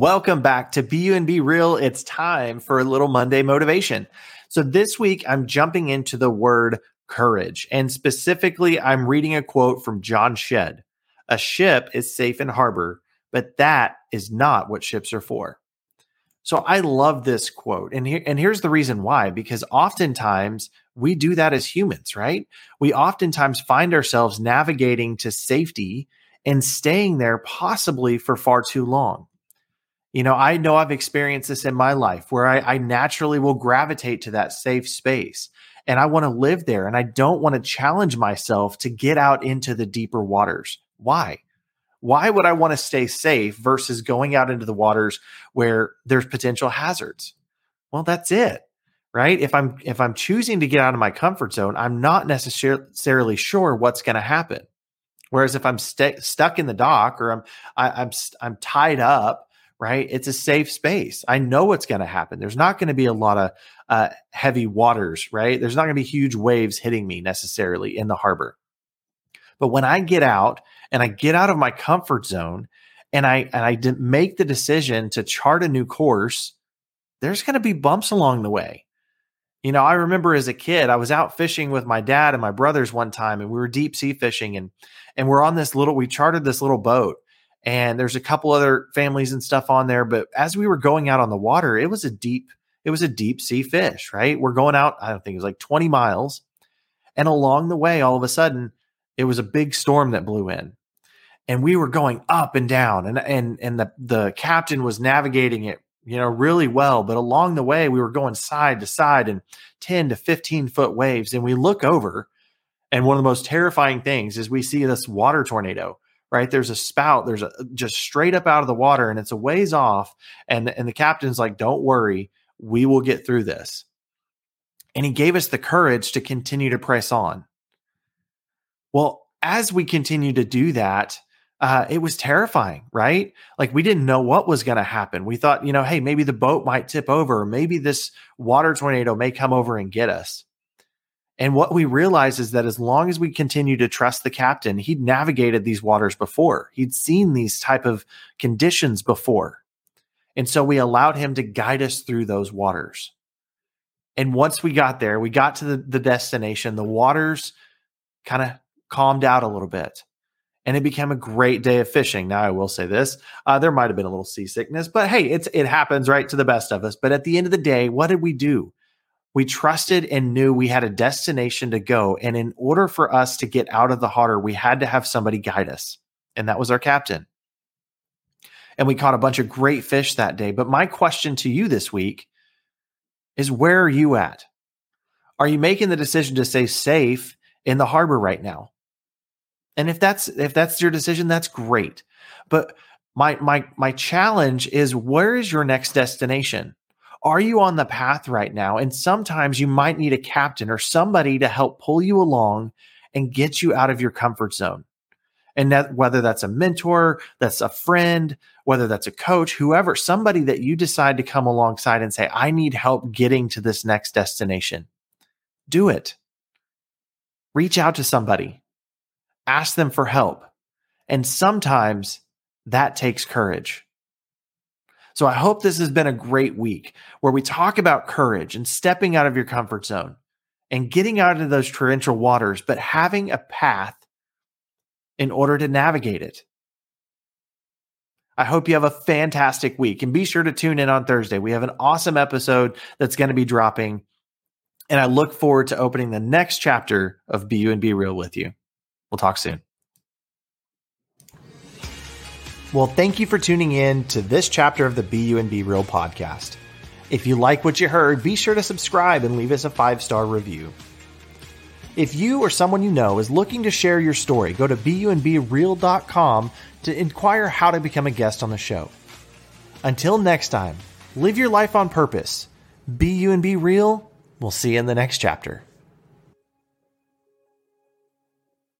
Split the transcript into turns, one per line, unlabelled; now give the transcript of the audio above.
Welcome back to Be You and Be Real. It's time for a little Monday motivation. So this week I'm jumping into the word courage, and specifically I'm reading a quote from John Shedd. A ship is safe in harbor, but that is not what ships are for. So I love this quote. And and here's the reason why because oftentimes we do that as humans, right? We oftentimes find ourselves navigating to safety and staying there possibly for far too long. You know, I know I've experienced this in my life where I, I naturally will gravitate to that safe space and I want to live there and I don't want to challenge myself to get out into the deeper waters. Why? Why would I want to stay safe versus going out into the waters where there's potential hazards? Well, that's it. Right? If I'm if I'm choosing to get out of my comfort zone, I'm not necessarily sure what's going to happen. Whereas if I'm st- stuck in the dock or I'm I, am I'm tied up, right? It's a safe space. I know what's going to happen. There's not going to be a lot of uh, heavy waters, right? There's not going to be huge waves hitting me necessarily in the harbor. But when I get out and I get out of my comfort zone and I and I make the decision to chart a new course, there's going to be bumps along the way. You know, I remember as a kid, I was out fishing with my dad and my brothers one time, and we were deep sea fishing, and and we're on this little, we chartered this little boat, and there's a couple other families and stuff on there. But as we were going out on the water, it was a deep, it was a deep sea fish, right? We're going out, I don't think it was like 20 miles, and along the way, all of a sudden, it was a big storm that blew in, and we were going up and down, and and and the the captain was navigating it you know, really well. But along the way, we were going side to side and 10 to 15 foot waves. And we look over, and one of the most terrifying things is we see this water tornado, right? There's a spout, there's a just straight up out of the water, and it's a ways off. And, and the captain's like, don't worry, we will get through this. And he gave us the courage to continue to press on. Well, as we continue to do that, uh, it was terrifying, right? Like we didn't know what was going to happen. We thought, you know, hey, maybe the boat might tip over, maybe this water tornado may come over and get us. And what we realized is that as long as we continue to trust the captain, he'd navigated these waters before. He'd seen these type of conditions before. And so we allowed him to guide us through those waters. And once we got there, we got to the, the destination, the waters kind of calmed out a little bit and it became a great day of fishing. Now, I will say this: uh, there might have been a little seasickness, but hey, it's it happens, right, to the best of us. But at the end of the day, what did we do? We trusted and knew we had a destination to go, and in order for us to get out of the harder, we had to have somebody guide us, and that was our captain. And we caught a bunch of great fish that day. But my question to you this week is: Where are you at? Are you making the decision to stay safe in the harbor right now? And if that's if that's your decision, that's great. But my my my challenge is where is your next destination? Are you on the path right now? And sometimes you might need a captain or somebody to help pull you along and get you out of your comfort zone. And that whether that's a mentor, that's a friend, whether that's a coach, whoever, somebody that you decide to come alongside and say, I need help getting to this next destination. Do it. Reach out to somebody ask them for help. And sometimes that takes courage. So I hope this has been a great week where we talk about courage and stepping out of your comfort zone and getting out of those torrential waters, but having a path in order to navigate it. I hope you have a fantastic week and be sure to tune in on Thursday. We have an awesome episode that's going to be dropping. And I look forward to opening the next chapter of Be You and Be Real with you. We'll talk soon. Well, thank you for tuning in to this chapter of the You and Be Real podcast. If you like what you heard, be sure to subscribe and leave us a five star review. If you or someone you know is looking to share your story, go to beyouandbereal.com to inquire how to become a guest on the show. Until next time, live your life on purpose. Be you and be real. We'll see you in the next chapter.